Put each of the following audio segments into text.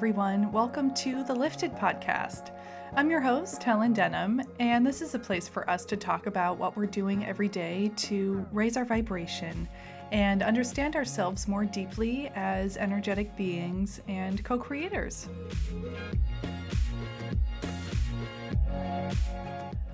everyone. Welcome to the Lifted Podcast. I'm your host, Helen Denham, and this is a place for us to talk about what we're doing every day to raise our vibration and understand ourselves more deeply as energetic beings and co creators.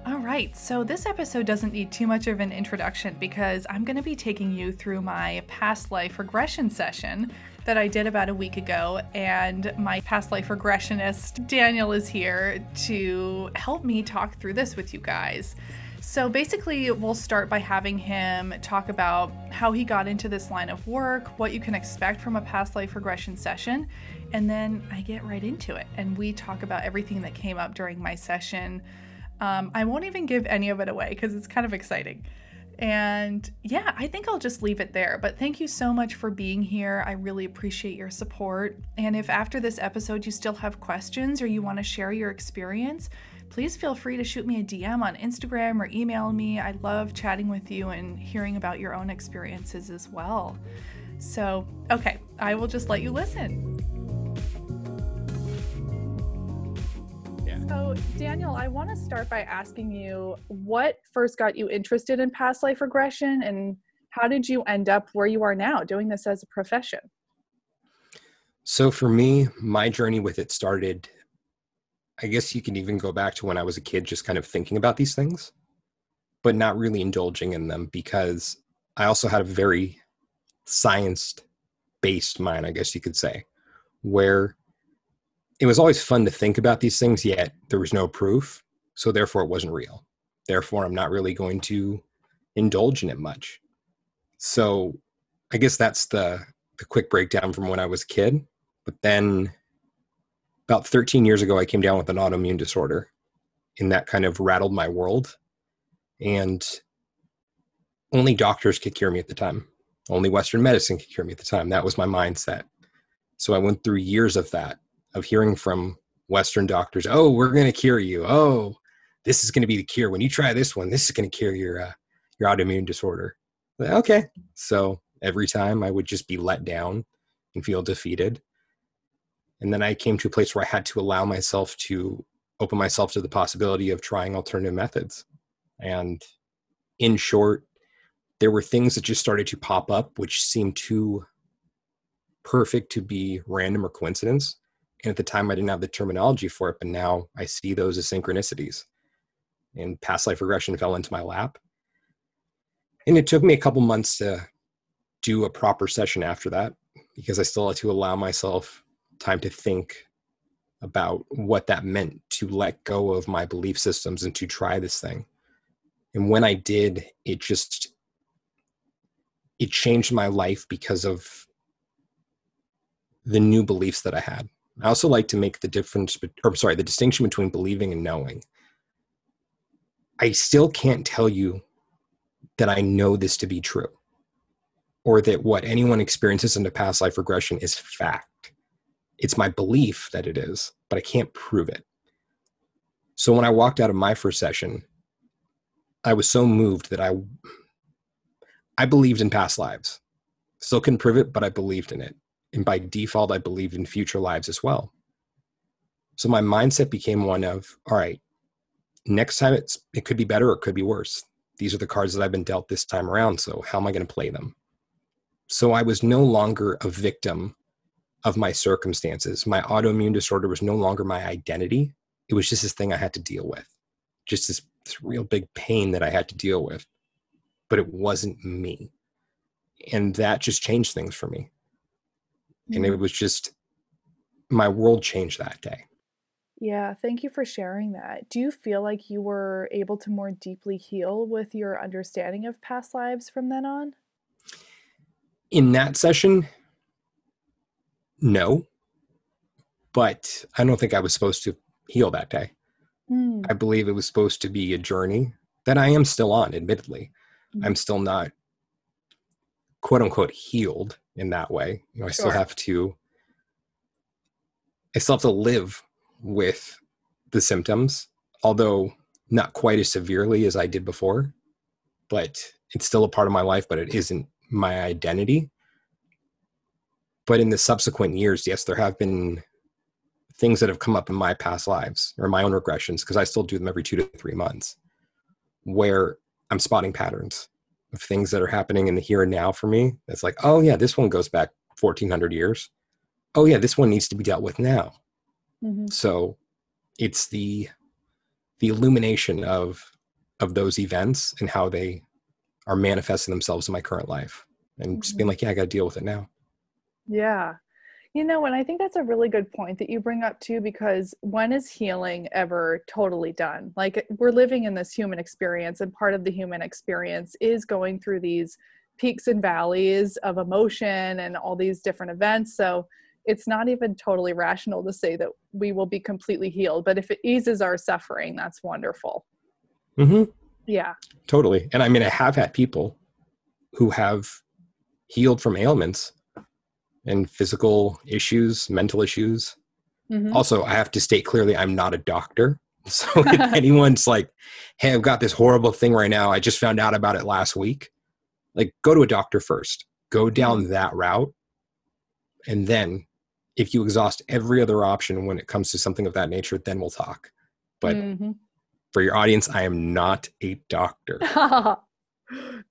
All right, so this episode doesn't need too much of an introduction because I'm going to be taking you through my past life regression session that I did about a week ago. And my past life regressionist, Daniel, is here to help me talk through this with you guys. So basically, we'll start by having him talk about how he got into this line of work, what you can expect from a past life regression session, and then I get right into it. And we talk about everything that came up during my session. Um, I won't even give any of it away because it's kind of exciting. And yeah, I think I'll just leave it there. But thank you so much for being here. I really appreciate your support. And if after this episode you still have questions or you want to share your experience, please feel free to shoot me a DM on Instagram or email me. I love chatting with you and hearing about your own experiences as well. So, okay, I will just let you listen. So, Daniel, I want to start by asking you what first got you interested in past life regression and how did you end up where you are now doing this as a profession? So, for me, my journey with it started, I guess you can even go back to when I was a kid, just kind of thinking about these things, but not really indulging in them because I also had a very science based mind, I guess you could say, where it was always fun to think about these things, yet there was no proof. So therefore, it wasn't real. Therefore, I'm not really going to indulge in it much. So I guess that's the, the quick breakdown from when I was a kid. But then about 13 years ago, I came down with an autoimmune disorder, and that kind of rattled my world. And only doctors could cure me at the time. Only Western medicine could cure me at the time. That was my mindset. So I went through years of that of hearing from Western doctors, oh, we're going to cure you. Oh, this is going to be the cure. When you try this one, this is going to cure your uh, your autoimmune disorder. okay, so every time I would just be let down and feel defeated, and then I came to a place where I had to allow myself to open myself to the possibility of trying alternative methods. And in short, there were things that just started to pop up, which seemed too perfect to be random or coincidence. And at the time, I didn't have the terminology for it, but now I see those as synchronicities. And past life regression fell into my lap. And it took me a couple months to do a proper session after that because I still had to allow myself time to think about what that meant to let go of my belief systems and to try this thing. And when I did, it just it changed my life because of the new beliefs that I had. I also like to make the difference, or sorry, the distinction between believing and knowing. I still can't tell you that I know this to be true or that what anyone experiences in the past life regression is fact. It's my belief that it is, but I can't prove it. So when I walked out of my first session, I was so moved that I I believed in past lives. Still couldn't prove it, but I believed in it and by default i believed in future lives as well. So my mindset became one of all right next time it's it could be better or it could be worse. These are the cards that i've been dealt this time around so how am i going to play them? So i was no longer a victim of my circumstances. My autoimmune disorder was no longer my identity. It was just this thing i had to deal with just this, this real big pain that i had to deal with but it wasn't me. And that just changed things for me and it mm-hmm. was just my world changed that day. Yeah thank you for sharing that. Do you feel like you were able to more deeply heal with your understanding of past lives from then on? In that session no. But i don't think i was supposed to heal that day. Mm. i believe it was supposed to be a journey that i am still on admittedly. Mm. i'm still not quote unquote healed in that way. You know, I sure. still have to I still have to live with the symptoms, although not quite as severely as I did before. But it's still a part of my life, but it isn't my identity. But in the subsequent years, yes, there have been things that have come up in my past lives or my own regressions, because I still do them every two to three months, where I'm spotting patterns of things that are happening in the here and now for me. It's like, oh yeah, this one goes back 1400 years. Oh yeah, this one needs to be dealt with now. Mm-hmm. So it's the the illumination of of those events and how they are manifesting themselves in my current life and mm-hmm. just being mm-hmm. like yeah i got to deal with it now yeah you know and i think that's a really good point that you bring up too because when is healing ever totally done? Like we're living in this human experience and part of the human experience is going through these peaks and valleys of emotion and all these different events so it's not even totally rational to say that we will be completely healed but if it eases our suffering that's wonderful. Mm-hmm. yeah. Totally and i mean i have had people who have healed from ailments and physical issues mental issues mm-hmm. also i have to state clearly i'm not a doctor so if anyone's like hey i've got this horrible thing right now i just found out about it last week like go to a doctor first go down mm-hmm. that route and then if you exhaust every other option when it comes to something of that nature, then we'll talk. But mm-hmm. for your audience, I am not a doctor.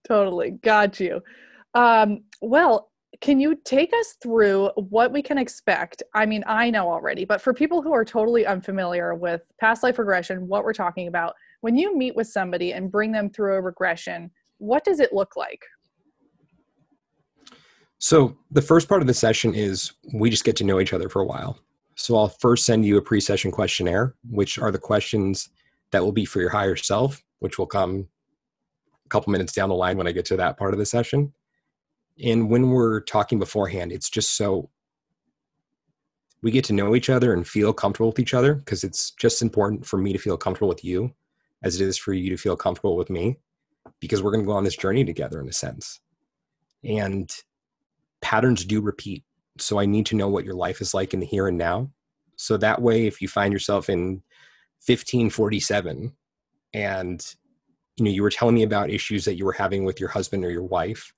totally. Got you. Um, well, can you take us through what we can expect? I mean, I know already, but for people who are totally unfamiliar with past life regression, what we're talking about, when you meet with somebody and bring them through a regression, what does it look like? So the first part of the session is we just get to know each other for a while. So I'll first send you a pre-session questionnaire, which are the questions that will be for your higher self, which will come a couple minutes down the line when I get to that part of the session. And when we're talking beforehand, it's just so we get to know each other and feel comfortable with each other because it's just important for me to feel comfortable with you as it is for you to feel comfortable with me because we're going to go on this journey together in a sense. And patterns do repeat. So I need to know what your life is like in the here and now. So that way, if you find yourself in 1547 and you know you were telling me about issues that you were having with your husband or your wife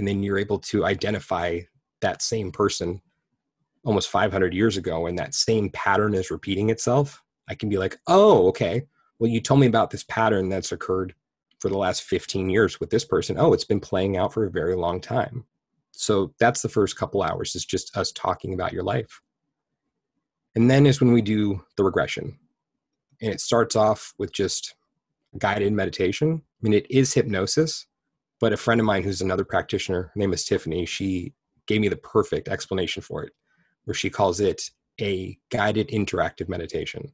and then you're able to identify that same person almost 500 years ago and that same pattern is repeating itself i can be like oh okay well you told me about this pattern that's occurred for the last 15 years with this person oh it's been playing out for a very long time so that's the first couple hours is just us talking about your life. And then is when we do the regression. And it starts off with just guided meditation. I mean, it is hypnosis, but a friend of mine who's another practitioner, her name is Tiffany, she gave me the perfect explanation for it, where she calls it a guided interactive meditation.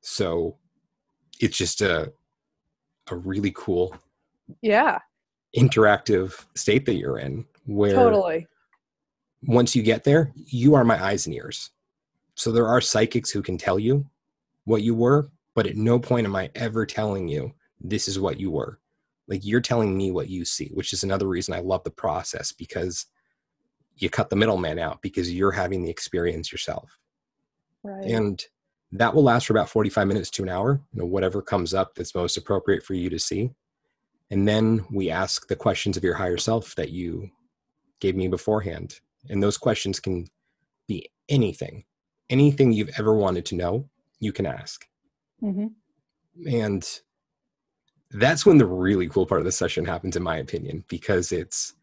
So it's just a a really cool yeah. interactive state that you're in where totally. once you get there you are my eyes and ears. So there are psychics who can tell you what you were but at no point am i ever telling you this is what you were like you're telling me what you see which is another reason i love the process because you cut the middleman out because you're having the experience yourself right and that will last for about 45 minutes to an hour you know whatever comes up that's most appropriate for you to see and then we ask the questions of your higher self that you gave me beforehand. And those questions can be anything, anything you've ever wanted to know, you can ask. Mm-hmm. And that's when the really cool part of the session happens, in my opinion, because it's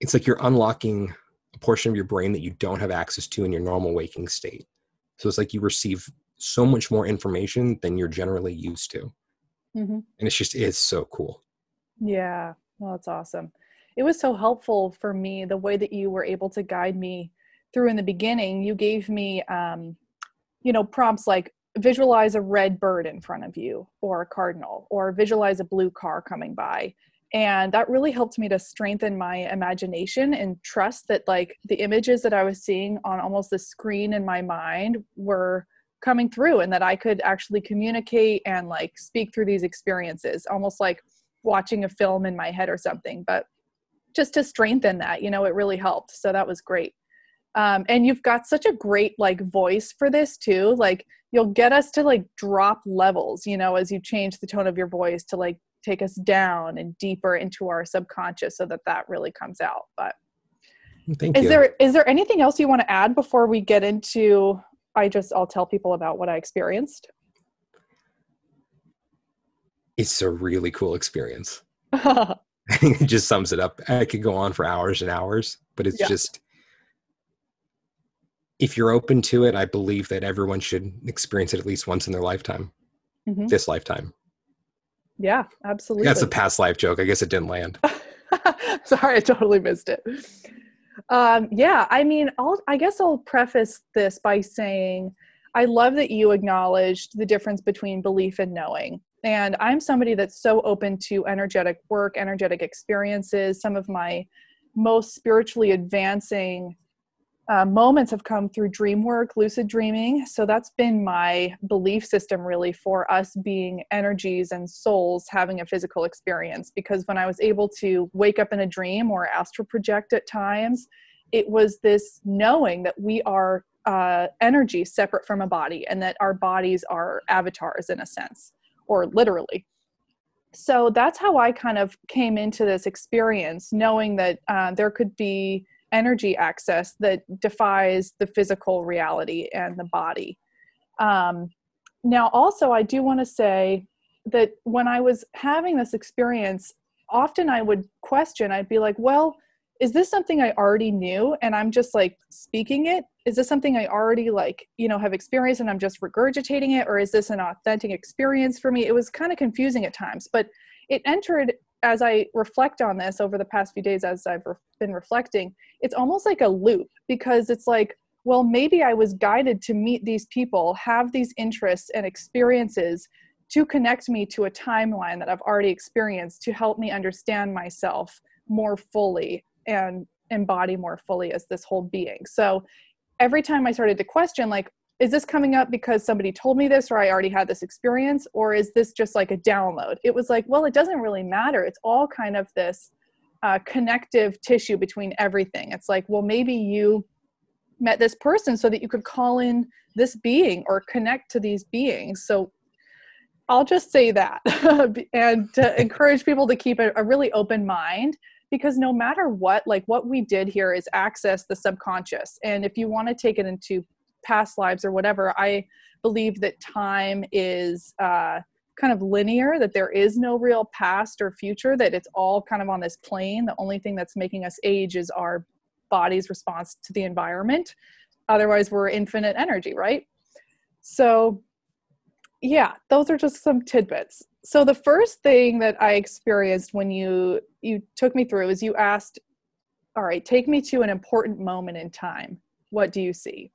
it's like you're unlocking a portion of your brain that you don't have access to in your normal waking state. So it's like you receive so much more information than you're generally used to. Mm-hmm. and it's just it's so cool. Yeah. Well that's awesome. It was so helpful for me the way that you were able to guide me through in the beginning. You gave me um, you know prompts like visualize a red bird in front of you or a cardinal or visualize a blue car coming by and that really helped me to strengthen my imagination and trust that like the images that i was seeing on almost the screen in my mind were coming through and that I could actually communicate and like speak through these experiences, almost like watching a film in my head or something. But just to strengthen that, you know, it really helped. So that was great. Um, and you've got such a great like voice for this too. Like you'll get us to like drop levels, you know, as you change the tone of your voice to like take us down and deeper into our subconscious so that that really comes out. But Thank is you. there is there anything else you want to add before we get into I just I'll tell people about what I experienced? it's a really cool experience. I think it just sums it up. I could go on for hours and hours, but it's Yeah. just if you're open to it, I believe that everyone should experience it at least once in their lifetime. Mhm. This lifetime. Yeah, absolutely. That's a past life joke. I guess it didn't land. Sorry, I totally missed it. Um, yeah, I mean, I'll, I guess I'll preface this by saying I love that you acknowledged the difference between belief and knowing. And I'm somebody that's so open to energetic work, energetic experiences. Some of my most spiritually advancing uh, moments have come through dream work, lucid dreaming. So that's been my belief system really for us being energies and souls having a physical experience. Because when I was able to wake up in a dream or astral project at times, it was this knowing that we are uh, energy separate from a body and that our bodies are avatars in a sense, or literally. So that's how I kind of came into this experience, knowing that uh, there could be energy access that defies the physical reality and the body. Um, now, also, I do want to say that when I was having this experience, often I would question, I'd be like, well, is this something I already knew and I'm just like speaking it? Is this something I already like, you know, have experienced and I'm just regurgitating it? Or is this an authentic experience for me? It was kind of confusing at times, but it entered as I reflect on this over the past few days, as I've re- been reflecting, it's almost like a loop because it's like, well, maybe I was guided to meet these people, have these interests and experiences to connect me to a timeline that I've already experienced to help me understand myself more fully and embody more fully as this whole being. So every time I started to question, like, is this coming up because somebody told me this or I already had this experience or is this just like a download? It was like, well, it doesn't really matter. It's all kind of this uh, connective tissue between everything. It's like, well, maybe you met this person so that you could call in this being or connect to these beings. So I'll just say that and to encourage people to keep a, a really open mind because no matter what, like what we did here is access the subconscious. And if you want to take it into past lives or whatever, I believe that time is uh, kind of linear, that there is no real past or future, that it's all kind of on this plane. The only thing that's making us age is our body's response to the environment. Otherwise, we're infinite energy, right? So, yeah, those are just some tidbits. So the first thing that I experienced when you you took me through is you asked, "All right, take me to an important moment in time. What do you see?"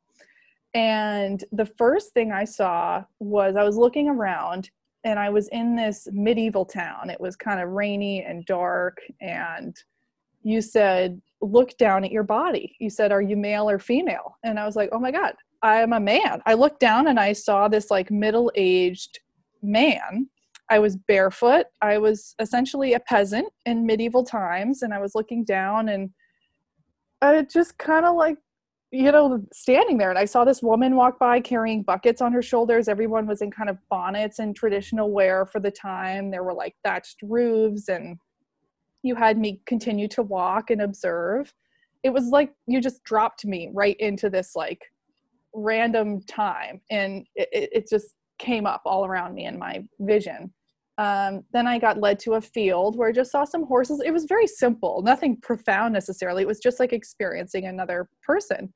And the first thing I saw was I was looking around and I was in this medieval town. It was kind of rainy and dark. And you said, Look down at your body. You said, Are you male or female? And I was like, Oh my God, I am a man. I looked down and I saw this like middle aged man. I was barefoot. I was essentially a peasant in medieval times. And I was looking down and I just kind of like you know, standing there, and I saw this woman walk by carrying buckets on her shoulders. Everyone was in kind of bonnets and traditional wear for the time. There were like thatched roofs, and you had me continue to walk and observe. It was like you just dropped me right into this like random time, and it, it just came up all around me in my vision. Um, then I got led to a field where I just saw some horses. It was very simple, nothing profound necessarily. It was just like experiencing another person.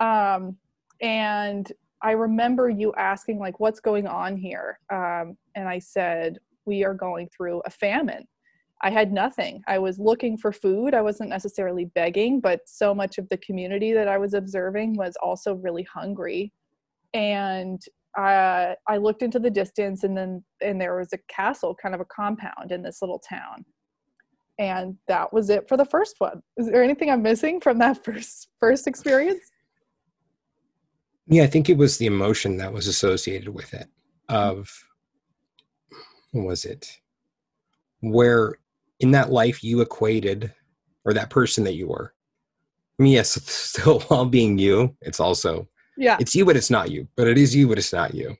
Um, and I remember you asking, like, what's going on here? Um, and I said, we are going through a famine. I had nothing. I was looking for food. I wasn't necessarily begging, but so much of the community that I was observing was also really hungry. And uh, I looked into the distance, and then and there was a castle, kind of a compound in this little town, and that was it for the first one. Is there anything I'm missing from that first first experience? Yeah, I think it was the emotion that was associated with it. Of was it? Where in that life you equated, or that person that you were. I mean, yes, still while being you, it's also Yeah. it's you, but it's not you. But it is you, but it's not you. It's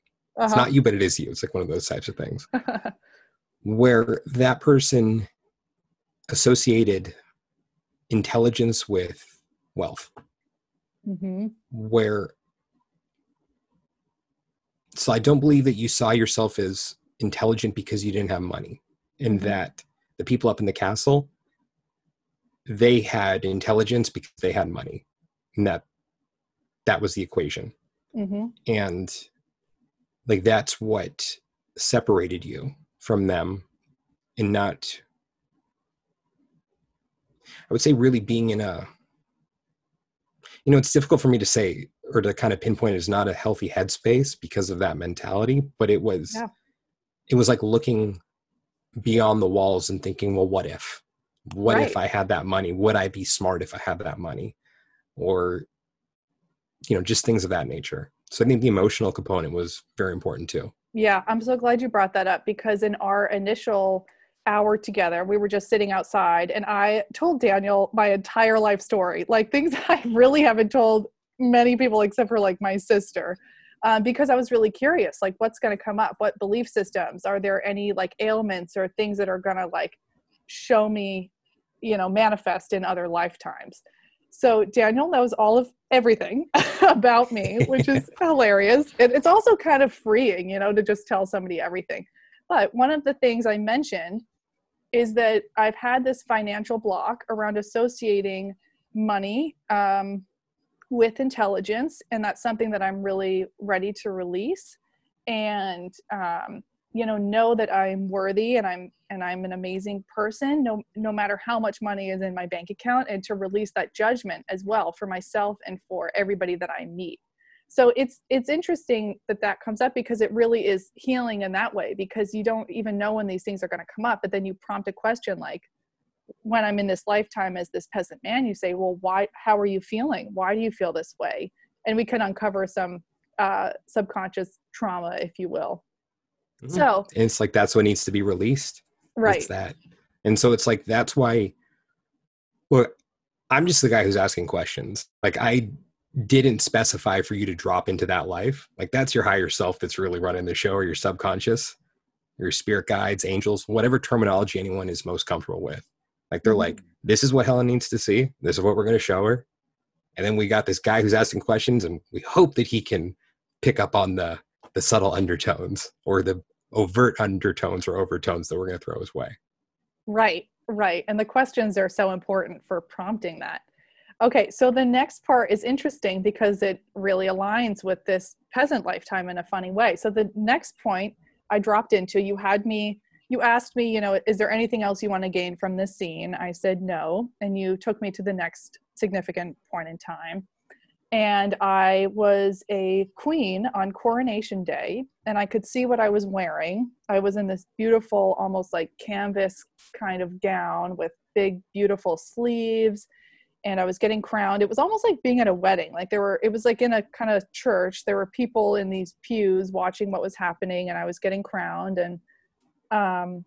Uh-huh. not you, but it is you. It's like one of those types of things where that person associated intelligence with wealth. Mm-hmm. Where, so I don't believe that you saw yourself as intelligent because you didn't have money, and Mhm. that the people up in the castle, they had intelligence because they had money, and that that was the equation. Mm-hmm. and like that's what separated you from them and not i would say really being in a you know it's difficult for me to say or to kind of pinpoint it's not a healthy headspace because of that mentality but it was Yeah. it was like looking beyond the walls and thinking well what if what if i had that money would i be smart if i had that money or you know just things of that nature so i think the emotional component was very important too Yeah, I'm so glad you brought that up because in our initial hour together, we were just sitting outside and I told Daniel my entire life story, like things I really haven't told many people except for like my sister. Um, because I was really curious, like what's going to come up? What belief systems? Are there any like ailments or things that are going to like show me, you know, manifest in other lifetimes? So Daniel knows all of everything about me, which is hilarious. And it's also kind of freeing, you know, to just tell somebody everything. But one of the things I mentioned is that I've had this financial block around associating money um, with intelligence, and that's something that I'm really ready to release. And um, you know, know that I'm worthy and I'm and I'm an amazing person, no no matter how much money is in my bank account, and to release that judgment as well for myself and for everybody that I meet. So it's it's interesting that that comes up because it really is healing in that way because you don't even know when these things are going to come up but then you prompt a question like when i'm in this lifetime as this peasant man you say well why how are you feeling? Why do you feel this way? And we can uncover some uh, subconscious trauma if you will. So and it's like that's what needs to be released right. it's that. And so it's like that's why well i'm just the guy who's asking questions. Like i didn't specify for you to drop into that life. Like that's your higher self that's really running the show or your subconscious your spirit guides angels whatever terminology anyone is most comfortable with. Like they're like mm-hmm. this is what helen needs to see. This is what we're going to show her. And then we got this guy who's asking questions and we hope that he can pick up on the the subtle undertones or the overt undertones or overtones that we're going to throw his way Right, right. And the questions are so important for prompting that. Okay, so the next part is interesting because it really aligns with this peasant lifetime in a funny way. So the next point I dropped into, you had me, you asked me, you know, is there anything else you want to gain from this scene? I said no. And you took me to the next significant point in time. And I was a queen on coronation day, and I could see what I was wearing. I was in this beautiful, almost like canvas kind of gown with big, beautiful sleeves. And I was getting crowned. It was almost like being at a wedding. Like there were, it was like in a kind of church. There were people in these pews watching what was happening, and I was getting crowned. And um,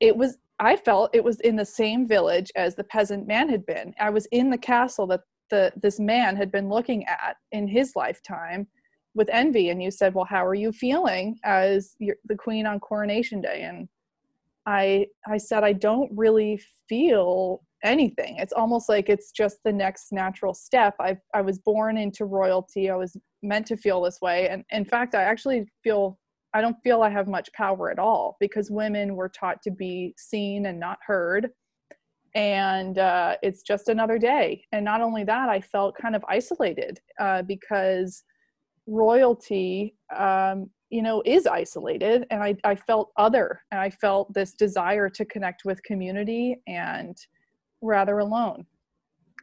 it was, I felt it was in the same village as the peasant man had been. I was in the castle that the this man had been looking at in his lifetime with envy and you said well how are you feeling as you're the queen on coronation day? And i i said i don't really feel anything. It's almost like it's just the next natural step. I i was born into royalty. I was meant to feel this way. And in fact i actually feel i don't feel i have much power at all because women were taught to be seen and not heard and uh, it's just another day. And not only that i felt kind of isolated uh, because royalty um, you know is isolated. And I, I felt other and i felt this desire to connect with community and rather alone.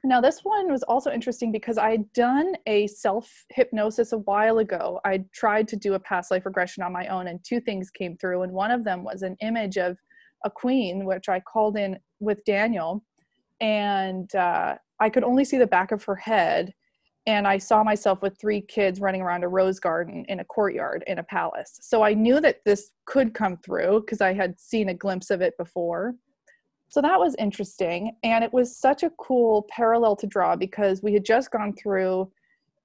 Now this one was also interesting because i had done a self hypnosis a while ago. I tried to do a past life regression on my own and two things came through. And one of them was an image of a queen which i called in with daniel and uh, i could only see the back of her head and I saw myself with three kids running around a rose garden in a courtyard in a palace. So I knew that this could come through because I had seen a glimpse of it before. So that was interesting. And it was such a cool parallel to draw because we had just gone through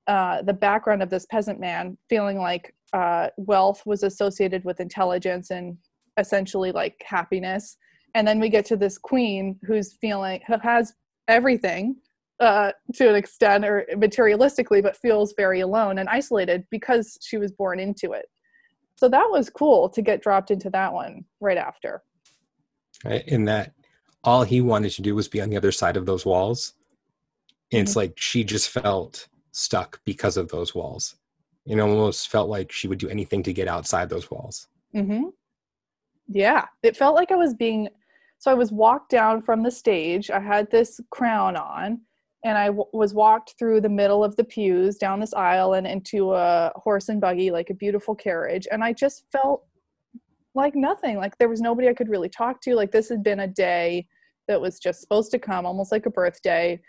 uh, the background of this peasant man feeling like uh, wealth was associated with intelligence and essentially like happiness. And then we get to this queen who's feeling, who has everything uh, to an extent or materialistically, but feels very alone and isolated because she was born into it. So that was cool to get dropped into that one right after. In that, all he wanted to do was be on the other side of those walls. And it's mm-hmm. like she just felt stuck because of those walls. Know, almost felt like she would do anything to get outside those walls. Mm-hmm. Yeah, it felt like I was being. So I was walked down from the stage. I had this crown on, and I w- was walked through the middle of the pews down this aisle and into a horse and buggy, like a beautiful carriage. And I just felt like nothing. Like there was nobody I could really talk to. Like this had been a day that was just supposed to come, almost like a birthday.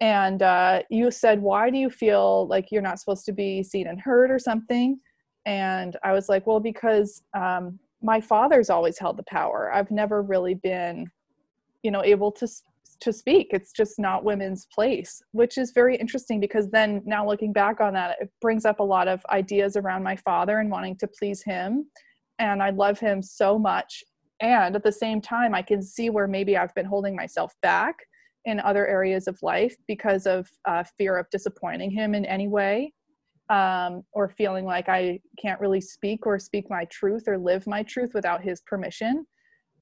And uh, you said, Why do you feel like you're not supposed to be seen and heard or something? And I was like, Well, because um, my father's always held the power. I've never really been, you know, able to to speak. It's just not women's place, which is very interesting because then now looking back on that, it brings up a lot of ideas around my father and wanting to please him. And I love him so much. And at the same time, I can see where maybe I've been holding myself back in other areas of life because of uh, fear of disappointing him in any way um, or feeling like I can't really speak or speak my truth or live my truth without his permission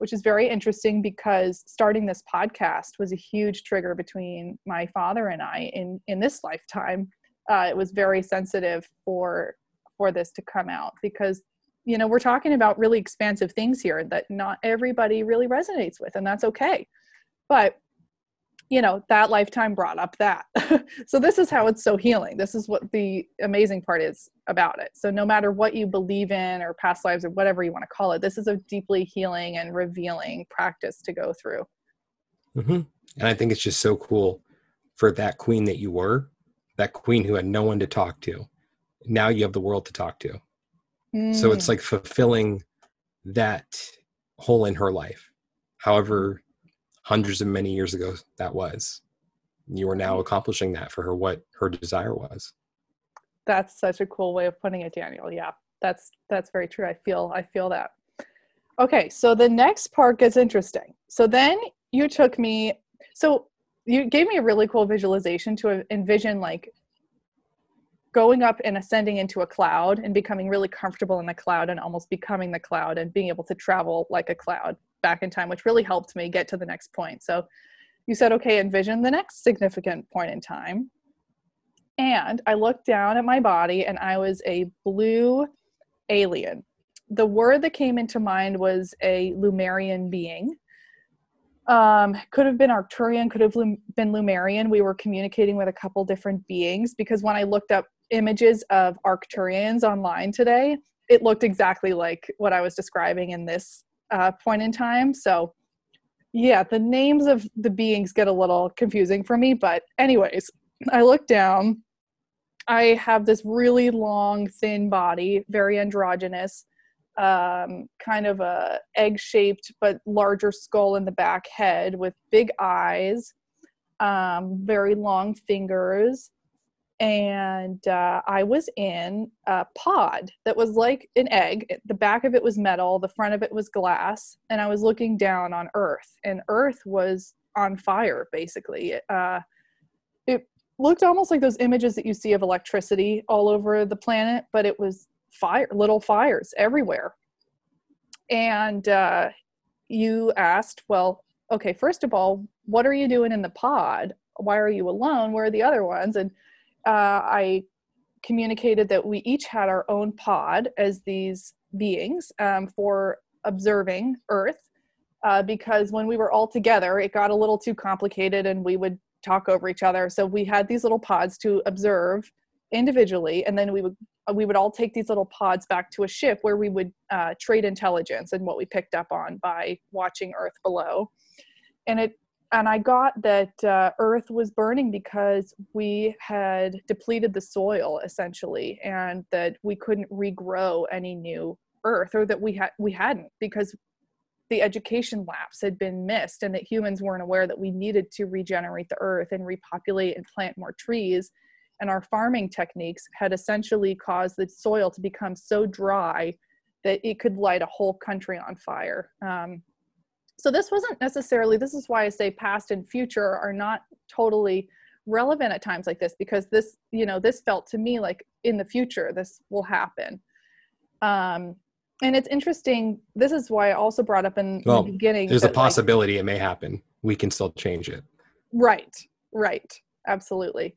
which is very interesting because starting this podcast was a huge trigger between my father and I in in this lifetime. Uh, it was very sensitive for for this to come out because you know we're talking about really expansive things here that not everybody really resonates with, and that's okay. But you know that lifetime brought up that so this is how it's so healing this is what the amazing part is about it so no matter what you believe in or past lives or whatever you want to call it this is a deeply healing and revealing practice to go through mm-hmm. and i think it's just so cool for that queen that you were that queen who had no one to talk to now you have the world to talk to mm. so it's mm. like fulfilling that hole in her life however hundreds of many years ago that was. You are now mm-hmm. accomplishing that for her what her desire was. That's such a cool way of putting it daniel. Yeah that's that's very true. I feel i feel that. Okay so the next part gets interesting. So then you took me so you gave me a really cool visualization to envision like going up and ascending into a cloud and becoming really comfortable in the cloud and almost becoming the cloud and being able to travel like a cloud back in time, which really helped me get to the next point. So you said, okay, envision the next significant point in time. And I looked down at my body and I was a blue alien. The word that came into mind was a Lemurian being. Um, could have been Arcturian, could have been Lemurian. We were communicating with a couple different beings because when I looked up images of Arcturians online today, it looked exactly like what I was describing in this uh, point in time. So, yeah, the names of the beings get a little confusing for me. But, anyways, I look down. I have this really long, thin body, very androgynous, um, kind of a egg-shaped but larger skull in the back head with big eyes, um, very long fingers, and uh, I was in a pod that was like an egg. The back of it was metal, the front of it was glass, and I was looking down on Earth, and Earth was on fire basically. Uh, it looked almost like those images that you see of electricity all over the planet, but it was fire, little fires everywhere. And uh, you asked, well, okay, first of all, what are you doing in the pod? Why are you alone? Where are the other ones? And uh, I communicated that we each had our own pod as these beings um, for observing Earth. Uh, because when we were all together, it got a little too complicated and we would talk over each other. So we had these little pods to observe individually, and then we would we would all take these little pods back to a ship where we would uh, trade intelligence and what we picked up on by watching Earth below. And it and I got that uh, Earth was burning because we had depleted the soil essentially, and that we couldn't regrow any new Earth, or that we had we hadn't because the education lapse had been missed, and that humans weren't aware that we needed to regenerate the Earth and repopulate and plant more trees. And our farming techniques had essentially caused the soil to become so dry that it could light a whole country on fire. Um, so this wasn't necessarily this is why i say past and future are not totally relevant at times like this because this you know this felt to me like in the future this will happen um and it's interesting this is why i also brought up in Well, the beginning There's a that, like, possibility it may happen. We can still change it. right right absolutely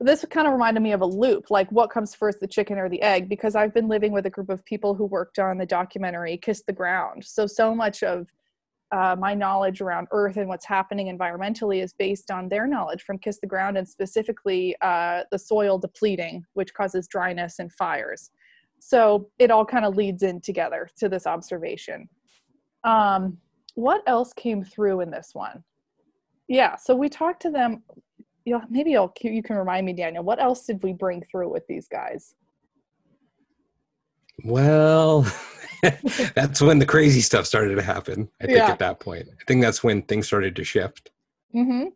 this kind of reminded me of a loop like what comes first the chicken or the egg because i've been living with a group of people who worked on the documentary kiss the ground so so much of uh, my knowledge around earth and what's happening environmentally is based on their knowledge from kiss the ground and specifically uh, the soil depleting which causes dryness and fires so it all kind of leads in together to this observation um, what else came through in this one yeah so we talked to them yeah, maybe I'll, you can remind me, Daniel. What else did we bring through with these guys? Well, that's when the crazy stuff started to happen. I think Yeah. at that point, I think that's when things started to shift. Mm-hmm.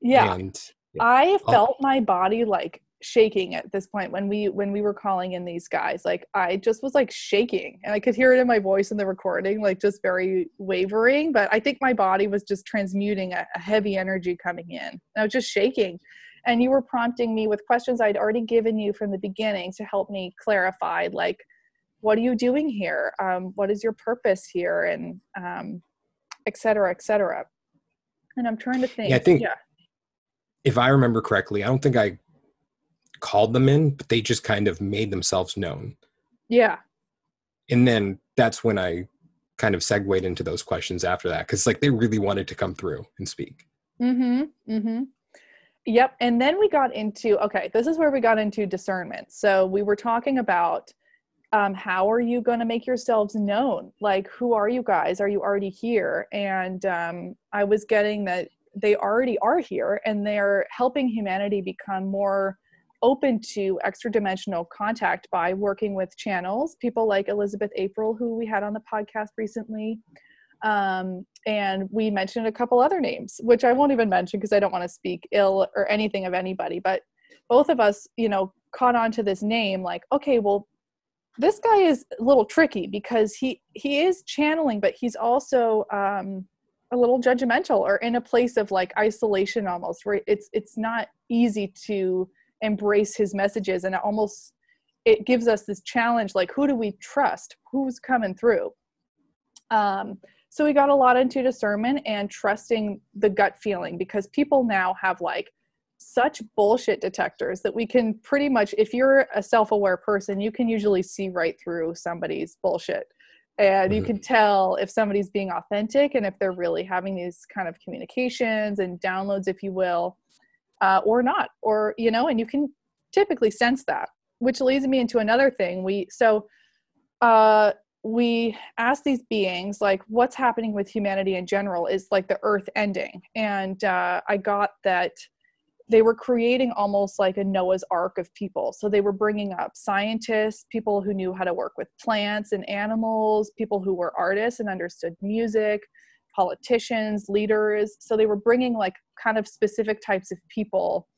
Yeah, And I Oh. felt my body like shaking at this point when we when we were calling in these guys. Like I just was like shaking, and I could hear it in my voice in the recording, like just very wavering. But I think my body was just transmuting a, a heavy energy coming in. I was just shaking. And you were prompting me with questions I'd already given you from the beginning to help me clarify, like, what are you doing here? Um, what is your purpose here? And um, et cetera, et cetera. And I'm trying to think. yeah, I think- yeah. if I remember correctly, I don't think I called them in, but they just kind of made themselves known. Yeah. And then that's when I kind of segued into those questions after that because like they really wanted to come through and speak. Mm-hmm. Mm-hmm. Yep. And then we got into okay, this is where we got into discernment. So we were talking about um, how are you going to make yourselves known? Like, who are you guys? Are you already here? And um, I was getting that they already are here and they're helping humanity become more open to extra dimensional contact by working with channels, people like Elizabeth April, who we had on the podcast recently. Um, and we mentioned a couple other names, which I won't even mention because I don't want to speak ill or anything of anybody. But both of us, you know, caught on to this name like, okay, well, this guy is a little tricky because he he is channeling, but he's also um, a little judgmental or in a place of like isolation almost, where it's it's not easy to embrace his messages, and it almost it gives us this challenge like who do we trust? Who's coming through? Um, so we got a lot into discernment and trusting the gut feeling because people now have like such bullshit detectors that we can pretty much if you're a self-aware person you can usually see right through somebody's bullshit. And you can tell if somebody's being authentic and if they're really having these kind of communications and downloads if you will uh, or not or you know and you can typically sense that which leads me into another thing. We so uh we ask these beings like what's happening with humanity in general is like the earth ending. And uh, i got that they were creating almost like a noah's ark of people. So they were bringing up scientists people who knew how to work with plants and animals people who were artists and understood music politicians leaders. So they were bringing like kind of specific types of people.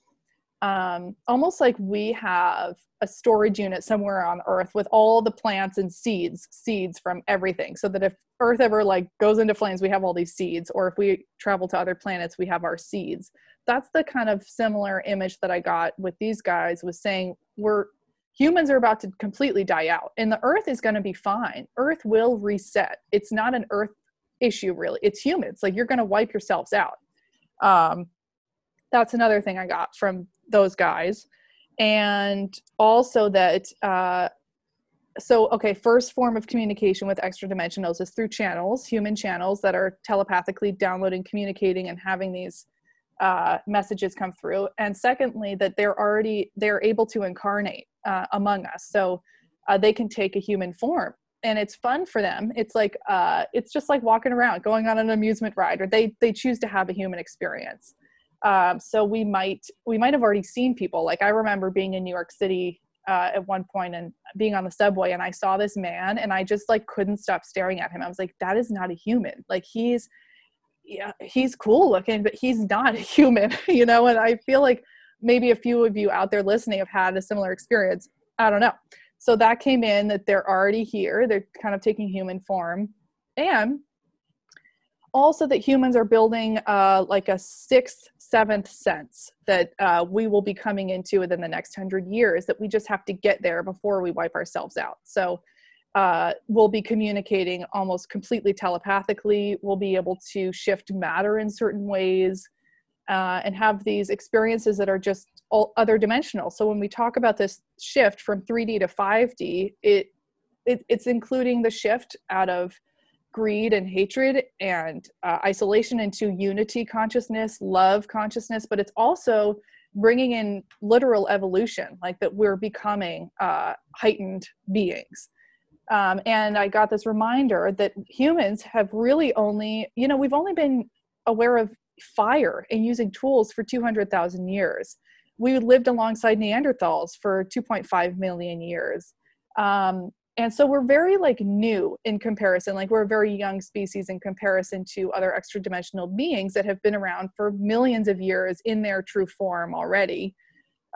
Um, almost like we have a storage unit somewhere on earth with all the plants and seeds seeds from everything. So that if earth ever like goes into flames we have all these seeds. Or if we travel to other planets we have our seeds that's the kind of similar image that i got with these guys was saying we're humans are about to completely die out and the earth is going to be fine. Earth will reset. It's not an earth issue really. It's humans. Like you're going to wipe yourselves out. Um, that's another thing i got from those guys. And also that uh, so okay first form of communication with extra dimensionals is through channels human channels that are telepathically downloading communicating and having these uh, messages come through. And secondly that they're already they're able to incarnate uh, among us. So uh, they can take a human form. And it's fun for them. It's like uh, it's just like walking around going on an amusement ride or they they choose to have a human experience. Um, so we might we might have already seen people. Like i remember being in new york city uh, at one point and being on the subway and i saw this man and i just like couldn't stop staring at him. I was like that is not a human. Like he's yeah he's cool looking but he's not human you know and i feel like maybe a few of you out there listening have had a similar experience i don't know so that came in that they're already here they're kind of taking human form and also that humans are building uh, like a sixth, seventh sense that uh, we will be coming into within the next hundred years. That we just have to get there before we wipe ourselves out. So uh, we'll be communicating almost completely telepathically. We'll be able to shift matter in certain ways uh, and have these experiences that are just all other dimensional. So when we talk about this shift from 3D to 5D, it, it it's including the shift out of greed and hatred and uh, isolation into unity consciousness, love consciousness, but it's also bringing in literal evolution, like that we're becoming uh, heightened beings. Um, and I got this reminder that humans have really only, you know, we've only been aware of fire and using tools for 200,000 years. We lived alongside Neanderthals for 2.5 million years. Um, and so we're very like new in comparison like we're a very young species in comparison to other extra dimensional beings that have been around for millions of years in their true form already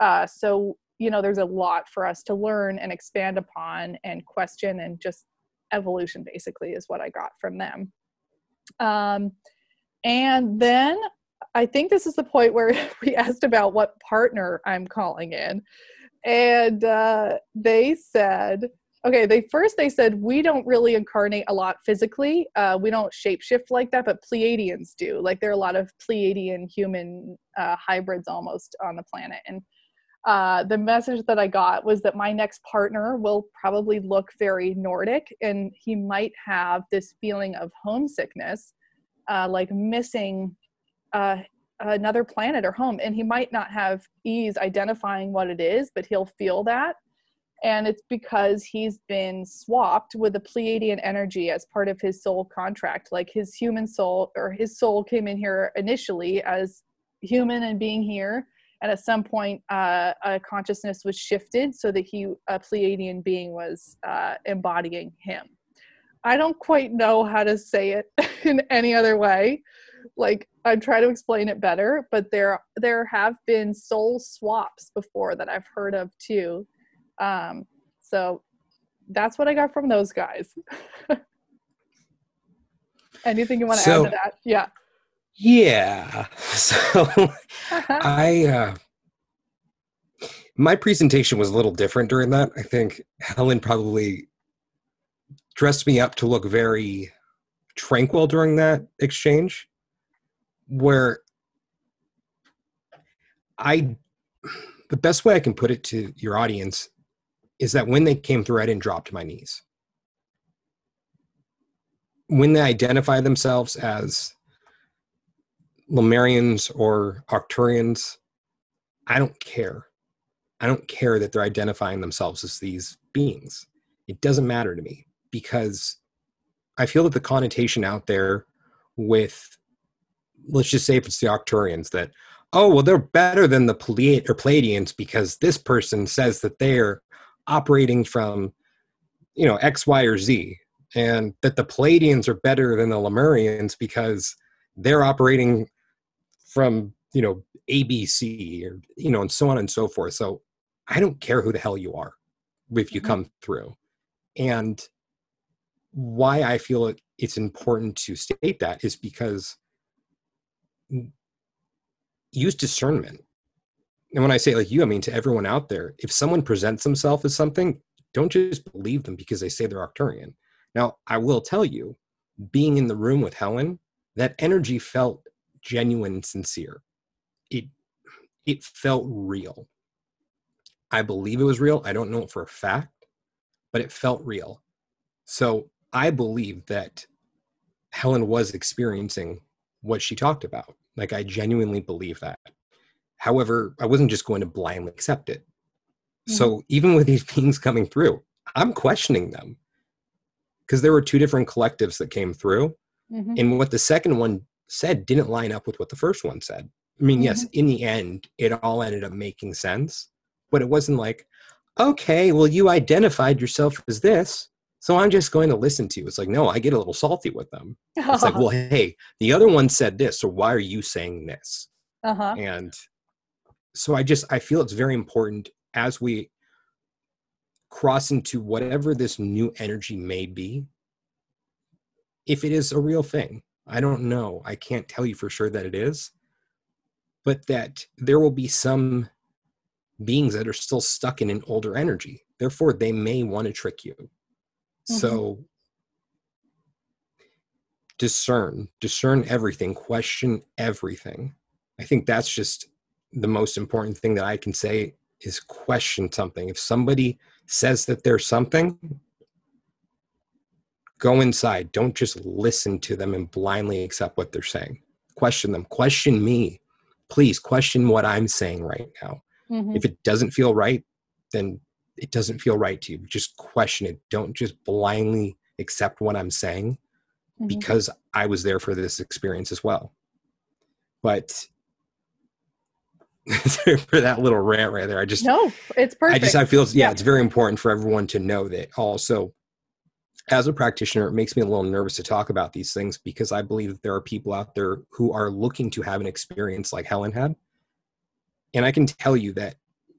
uh, so you know there's a lot for us to learn and expand upon and question and just evolution basically is what i got from them um, and then I think this is the point where we asked about what partner I'm calling in. And uh, they said, okay, they first they said we don't really incarnate a lot physically. Uh, we don't shapeshift like that, but Pleiadians do. Like there are a lot of Pleiadian human uh, hybrids almost on the planet. And uh, the message that I got was that my next partner will probably look very Nordic and he might have this feeling of homesickness uh, like missing uh, another planet or home. And he might not have ease identifying what it is but he'll feel that. And it's because he's been swapped with the pleiadian energy as part of his soul contract. Like his human soul or his soul came in here initially as human and being here and at some point uh, a consciousness was shifted so that he a pleiadian being was uh, embodying him I don't quite know how to say it in any other way. Like I'm trying to explain it better, but there there have been soul swaps before that I've heard of too. Um, so that's what I got from those guys. Anything you want to so, add to that? Yeah. Yeah. So I uh my presentation was a little different during that. I think Helen probably dressed me up to look very tranquil during that exchange where I the best way I can put it to your audience is that when they came through, I didn't drop to my knees. When they identify themselves as Lemurians or Arcturians, I don't care. I don't care that they're identifying themselves as these beings. It doesn't matter to me because I feel that the connotation out there with let's just say if it's the Arcturians that oh well they're better than the Pleiad or Pleiadians because this person says that they're operating from you know X, Y, or Z, and that the Pleiadians are better than the Lemurians because they're operating from you know ABC or you know and so on and so forth. So I don't care who the hell you are if you mm-hmm. come through, and why I feel it, it's important to state that is because use discernment. And when I say like you, I mean to everyone out there, if someone presents themselves as something, don't just believe them because they say they're Arcturian. Now, I will tell you, being in the room with Helen, that energy felt genuine and sincere. It it felt real. I believe it was real. I don't know it for a fact, but it felt real. So I believe that Helen was experiencing what she talked about. Like, I genuinely believe that. However, I wasn't just going to blindly accept it. Mm-hmm. So, even with these beings coming through, I'm questioning them because there were two different collectives that came through. Mm-hmm. And what the second one said didn't line up with what the first one said. I mean, mm-hmm. yes, in the end, it all ended up making sense, but it wasn't like, okay, well, you identified yourself as this. So I'm just going to listen to you. It's like, no, I get a little salty with them. It's like, well, hey, the other one said this, so why are you saying this? Uh-huh. And so I just I feel it's very important as we cross into whatever this new energy may be, if it is a real thing. I don't know. I can't tell you for sure that it is, but that there will be some beings that are still stuck in an older energy. Therefore, they may want to trick you. Mm-hmm. So discern, discern everything, question everything. I think that's just the most important thing that I can say is question something. If somebody says that there's something, go inside. Don't just listen to them and blindly accept what they're saying. Question them. Question me. Please question what I'm saying right now. Mm-hmm. If it doesn't feel right, then it doesn't feel right to you. Just question it. Don't just blindly accept what I'm saying mm-hmm. because I was there for this experience as well. But for that little rant right there, I just no, it's perfect. I just I feel yeah, yeah, it's very important for everyone to know that also as a practitioner, it makes me a little nervous to talk about these things because I believe that there are people out there who are looking to have an experience like Helen had and I can tell you that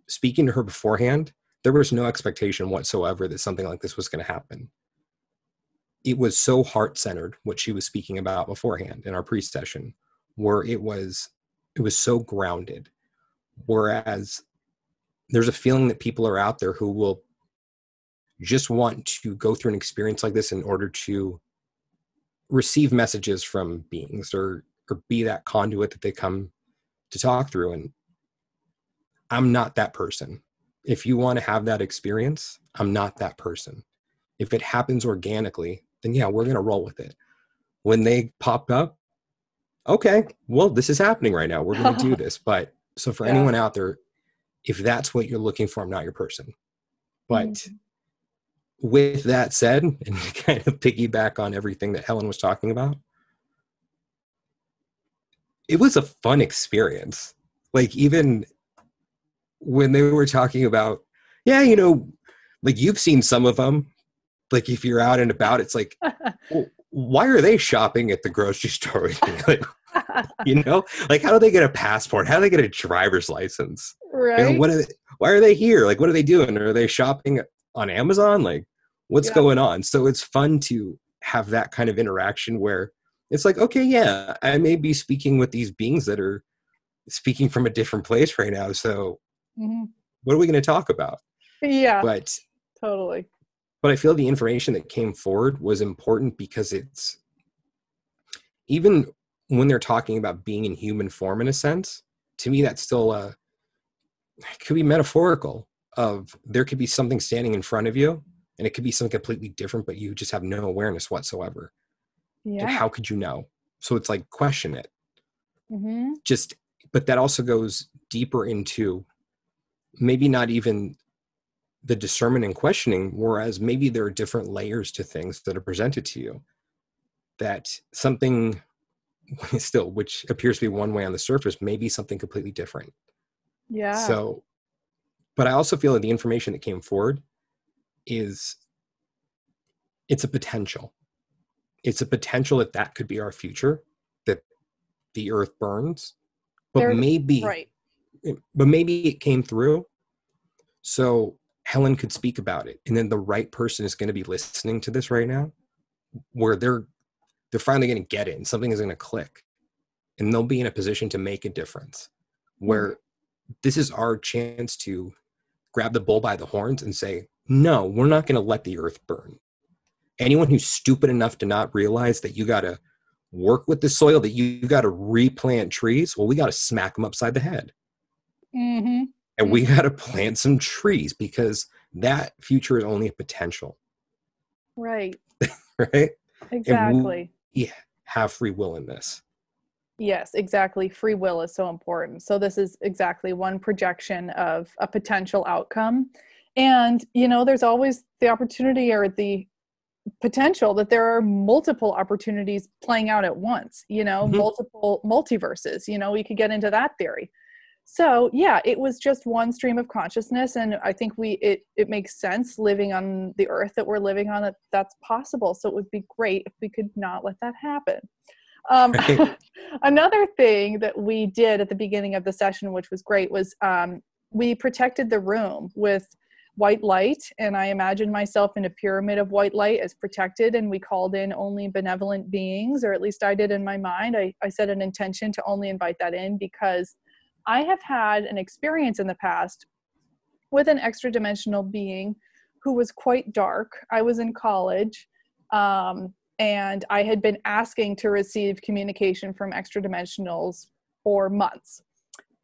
speaking to her beforehand, there was no expectation whatsoever that something like this was going to happen. It was so heart centered what she was speaking about beforehand in our pre session, where it was it was so grounded. Whereas there's a feeling that people are out there who will just want to go through an experience like this in order to receive messages from beings or or be that conduit that they come to talk through and I'm not that person. If you want to have that experience, I'm not that person. If it happens organically, then yeah, we're going to roll with it. When they pop up, okay, well, this is happening right now. We're going to do this. But so for yeah. anyone out there, if that's what you're looking for, I'm not your person. But mm-hmm. With that said, and kind of piggyback on everything that Helen was talking about, it was a fun experience. Like even when they were talking about, yeah, you know, like you've seen some of them. Like if you're out and about, it's like, well, why are they shopping at the grocery store? like, you know, like how do they get a passport? How do they get a driver's license? Right. You know, what are they, why are they here? Like, what are they doing? Are they shopping on Amazon? Like, what's yeah. going on? So it's fun to have that kind of interaction where it's like, okay, yeah, I may be speaking with these beings that are speaking from a different place right now. So mm-hmm. what are we going to talk about? Yeah. But totally. But I feel the information that came forward was important because it's even when they're talking about being in human form in a sense, to me that's still uh could be metaphorical of there could be something standing in front of you and it could be something completely different, but you just have no awareness whatsoever. Yeah. And how could you know? So it's like question it. Mm-hmm. Just, but that also goes deeper into maybe not even the discernment and questioning, whereas maybe there are different layers to things that are presented to you. That something still, which appears to be one way on the surface, may be something completely different. Yeah. So, but I also feel that the information that came forward is it's a potential. It's a potential that that could be our future, that the earth burns, but maybe right but maybe it came through so helen could speak about it and then the right person is going to be listening to this right now where they're they're finally going to get it and something is going to click and they'll be in a position to make a difference where mm-hmm. This is our chance to grab the bull by the horns and say no we're not going to let the earth burn anyone who's stupid enough to not realize that you got to work with the soil that you got to replant trees well we got to smack them upside the head Mm-hmm. And we mm-hmm. got to plant some trees because that future is only a potential. Right. right? Exactly. Yeah, have free will in this. Yes, exactly. Free will is so important. So, this is exactly one projection of a potential outcome. And, you know, there's always the opportunity or the potential that there are multiple opportunities playing out at once, you know, mm-hmm. multiple multiverses. You know, we could get into that theory so yeah it was just one stream of consciousness and i think we it it makes sense living on the earth that we're living on that that's possible so it would be great if we could not let that happen um, right. another thing that we did at the beginning of the session which was great was um, we protected the room with white light and i imagined myself in a pyramid of white light as protected and we called in only benevolent beings or at least i did in my mind i, I set an intention to only invite that in because i have had an experience in the past with an extra dimensional being who was quite dark i was in college um, and i had been asking to receive communication from extra dimensionals for months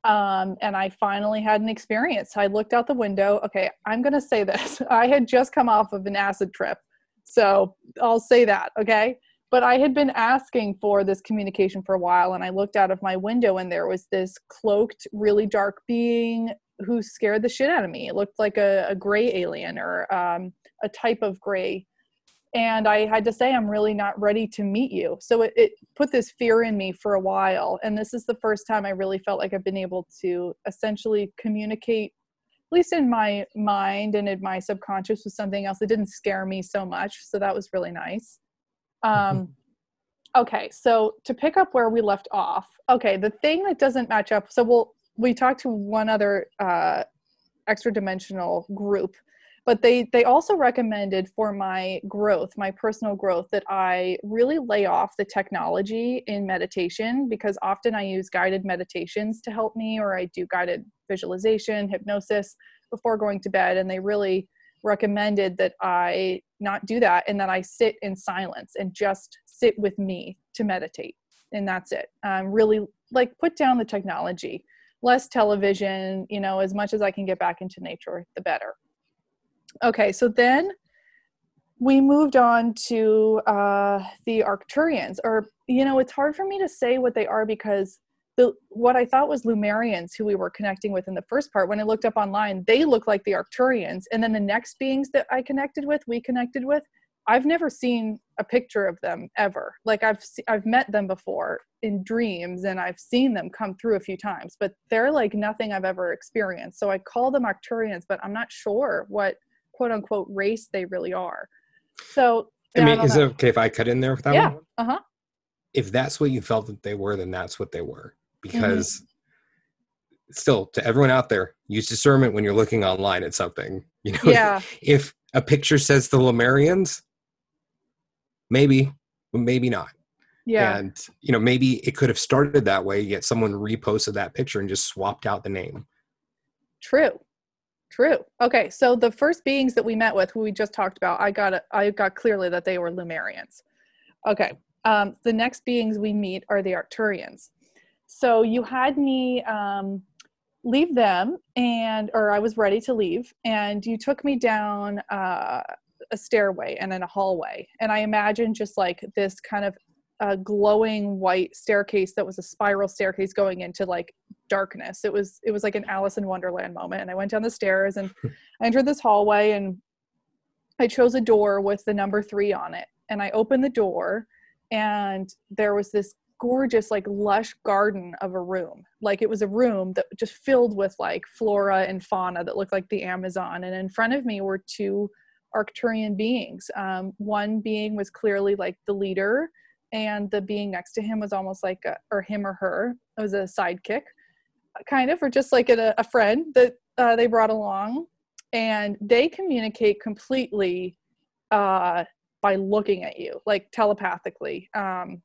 um, and I finally had an experience. I looked out the window. Okay, I'm going to say this. I had just come off of an acid trip. So I'll say that, okay? But I had been asking for this communication for a while, and I looked out of my window, and there was this cloaked, really dark being who scared the shit out of me. It looked like a, a gray alien or um, a type of gray and i had to say i'm really not ready to meet you. So it, it, put this fear in me for a while and this is the first time i really felt like i've been able to essentially communicate at least in my mind and in my subconscious with something else that didn't scare me so much so that was really nice. Um, okay so to pick up where we left off okay the thing that doesn't match up so we'll we talked to one other uh, extra dimensional group but they they also recommended for my growth my personal growth that i really lay off the technology in meditation because often i use guided meditations to help me or i do guided visualization hypnosis before going to bed and they really recommended that i not do that and that i sit in silence and just sit with me to meditate and that's it. Um, really like put down the technology. Less television you know as much as i can get back into nature the better Okay, so then we moved on to uh, the Arcturians, or you know, it's hard for me to say what they are because the what I thought was Lemurians, who we were connecting with in the first part, when I looked up online, they look like the Arcturians, and then the next beings that I connected with, we connected with, I've never seen a picture of them ever. Like I've I've met them before in dreams and I've seen them come through a few times, but they're like nothing I've ever experienced. So I call them Arcturians, but I'm not sure what quote unquote race they really are. So I mean, I is know. it okay if I cut in there with that yeah. Uh huh. If that's what you felt that they were, then that's what they were. Because mm-hmm. still, to everyone out there, use discernment when you're looking online at something. You know, yeah. if a picture says the Lemurians, maybe, but maybe not. Yeah. And you know, maybe it could have started that way, yet someone reposted that picture and just swapped out the name. True. True. Okay, so the first beings that we met with, who we just talked about, I got I got clearly that they were Lemurians. Okay. Um, the next beings we meet are the Arcturians. So you had me um, leave them, and or I was ready to leave, and you took me down uh, a stairway and then a hallway, and I imagine just like this kind of a glowing white staircase that was a spiral staircase going into like darkness. It was it was like an Alice in Wonderland moment. And I went down the stairs and I entered this hallway and I chose a door with the number three on it. And I opened the door and there was this gorgeous like lush garden of a room like it was a room that just filled with like flora and fauna that looked like the amazon and in front of me were two arcturian beings um, one being was clearly like the leader and the being next to him was almost like a, or him or her it was a sidekick kind of or just like a, a friend that uh, they brought along. And they communicate completely uh, by looking at you like telepathically. Um,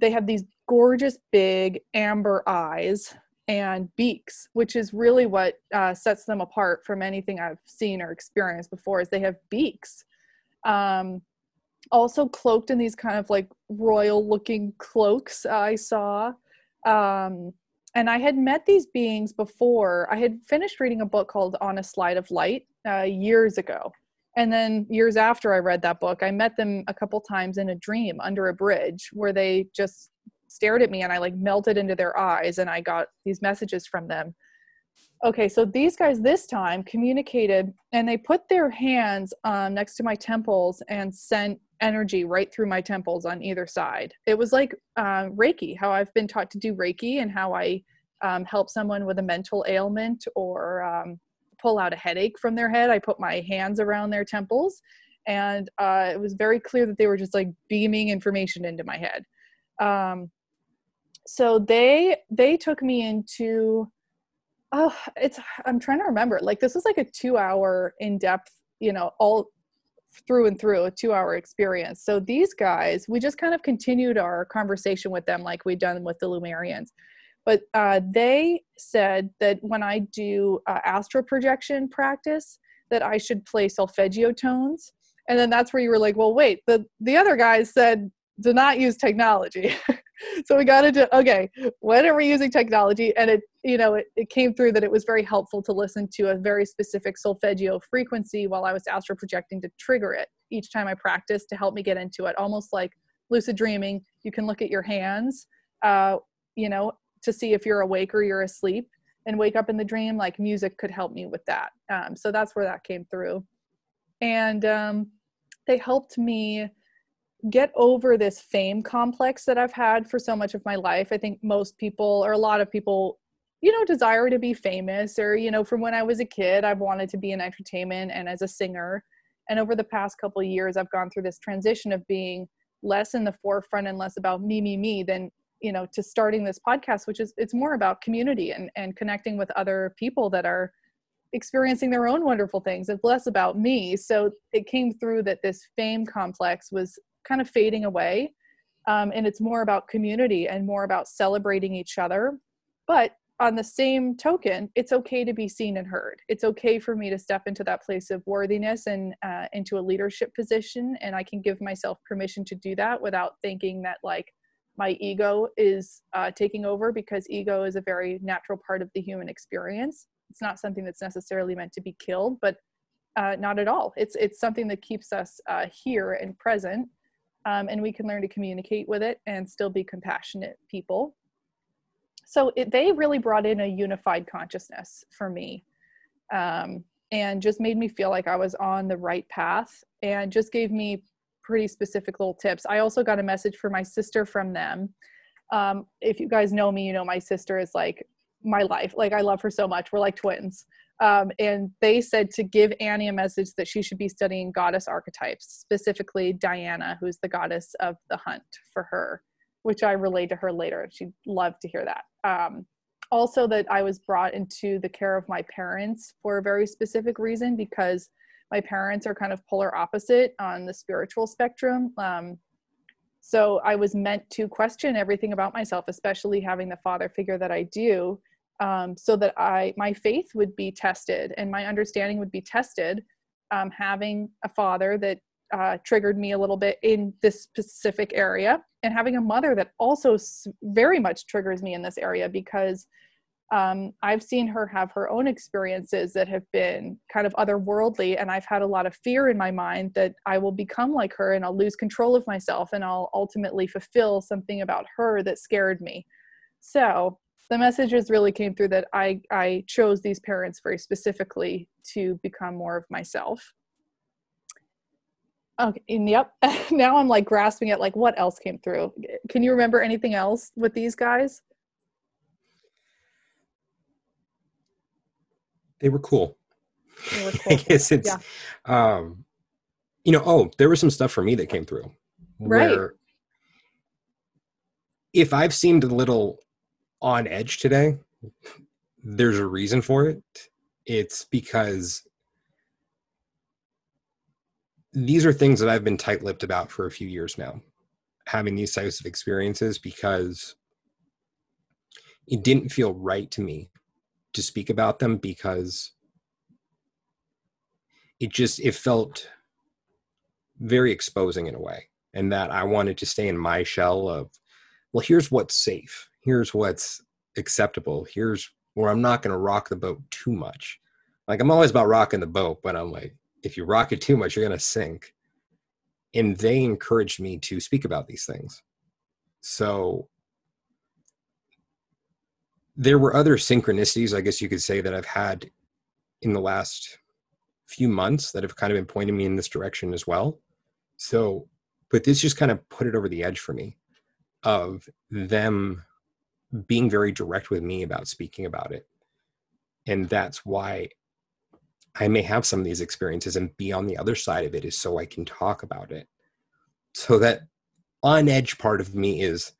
they have these gorgeous big amber eyes and beaks which is really what uh, sets them apart from anything i've seen or experienced before is they have beaks. Um, also cloaked in these kind of like royal looking cloaks i saw. Um, and i had met these beings before. I had finished reading a book called on a slide of light uh, years ago. And then years after i read that book i met them a couple times in a dream under a bridge where they just stared at me and i like melted into their eyes and i got these messages from them. Okay so these guys this time communicated and they put their hands um, next to my temples and sent energy right through my temples on either side. It was like uh, Reiki, how I've been taught to do Reiki and how I um, help someone with a mental ailment or um, pull out a headache from their head. I put my hands around their temples, and uh, it was very clear that they were just like beaming information into my head. Um, so they they took me into oh it's i'm trying to remember like this was like a two hour in-depth you know all through and through a two hour experience. So these guys we just kind of continued our conversation with them like we'd done with the Lemurians. but uh, they said that when i do uh, astral projection practice that i should play solfeggio tones. And then that's where you were like well wait the the other guys said do not use technology so we got into okay when are we using technology? And it you know it, it came through that it was very helpful to listen to a very specific solfeggio frequency while i was astral projecting to trigger it each time i practiced to help me get into it. Almost like lucid dreaming. You can look at your hands uh, you know to see if you're awake or you're asleep and wake up in the dream like music could help me with that. Um, so that's where that came through. And um, they helped me get over this fame complex that I've had for so much of my life. I think most people, or a lot of people, you know, desire to be famous, or, you know, from when I was a kid, I've wanted to be in entertainment and as a singer. And over the past couple years, I've gone through this transition of being less in the forefront and less about me, me, me than, you know, to starting this podcast, which is, it's more about community and, and connecting with other people that are experiencing their own wonderful things. It's less about me. So it came through that this fame complex was kind of fading away. Um, and it's more about community and more about celebrating each other. But on the same token, it's okay to be seen and heard. It's okay for me to step into that place of worthiness and uh, into a leadership position. And I can give myself permission to do that without thinking that, like, my ego is uh, taking over because ego is a very natural part of the human experience. It's not something that's necessarily meant to be killed, but uh, not at all. It's it's something that keeps us uh, here and present um, and we can learn to communicate with it and still be compassionate people. So it, they really brought in a unified consciousness for me um, and just made me feel like I was on the right path and just gave me pretty specific little tips. I also got a message for my sister from them. Um, if you guys know me, you know my sister is like my life. Like I love her so much. We're like twins. Um, and they said to give Annie a message that she should be studying goddess archetypes, specifically Diana, who's the goddess of the hunt for her, which I relayed to her later. She'd love to hear that. Um, also, that I was brought into the care of my parents for a very specific reason because my parents are kind of polar opposite on the spiritual spectrum. Um, so I was meant to question everything about myself, especially having the father figure that I do um, so that I my faith would be tested and my understanding would be tested. Um, having a father that uh, triggered me a little bit in this specific area, and having a mother that also very much triggers me in this area because um, I've seen her have her own experiences that have been kind of otherworldly, and I've had a lot of fear in my mind that I will become like her and I'll lose control of myself and I'll ultimately fulfill something about her that scared me. So the messages really came through that I, I chose these parents very specifically to become more of myself. Okay, and yep. now I'm like grasping at like what else came through. Can you remember anything else with these guys? They were cool. They were cool. I guess it's yeah. um you know, oh, there was some stuff for me that came through. Right. if I've seemed a little on edge today, there's a reason for it. It's because these are things that I've been tight lipped about for a few years now, having these types of experiences because it didn't feel right to me to speak about them because it just it felt very exposing in a way and that I wanted to stay in my shell of well here's what's safe here's what's acceptable. Here's where I'm not going to rock the boat too much. Like I'm always about rocking the boat, but I'm like, if you rock it too much, you're going to sink. And they encouraged me to speak about these things. So there were other synchronicities, I guess you could say, that I've had in the last few months that have kind of been pointing me in this direction as well. So, but this just kind of put it over the edge for me of them being very direct with me about speaking about it. And that's why I may have some of these experiences and be on the other side of it is so I can talk about it. So that on edge part of me is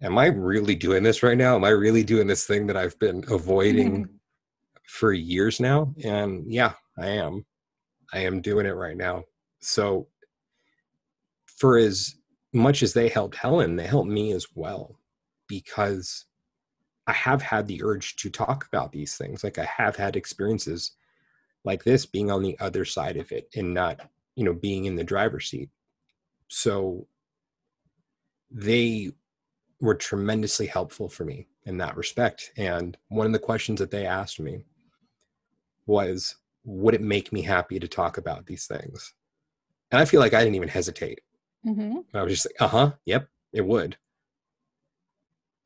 am I really doing this right now? Am I really doing this thing that I've been avoiding for years now? And yeah, I am. I am doing it right now. So, for as much as they helped Helen, they helped me as well because I have had the urge to talk about these things. Like I have had experiences like this being on the other side of it and not, you know, being in the driver's seat. So they were tremendously helpful for me in that respect. And one of the questions that they asked me was, would it make me happy to talk about these things? And I feel like I didn't even hesitate. Mm-hmm. I was just like, uh huh, yep, it would.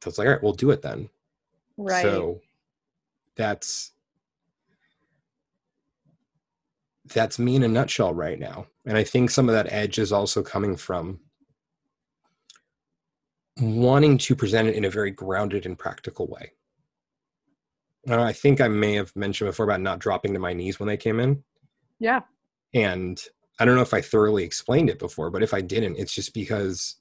So it's like, all right, we'll do it then. Right. So that's that's me in a nutshell right now. And I think some of that edge is also coming from wanting to present it in a very grounded and practical way. Uh, I think I may have mentioned before about not dropping to my knees when they came in. Yeah. And I don't know if I thoroughly explained it before, but if I didn't, it's just because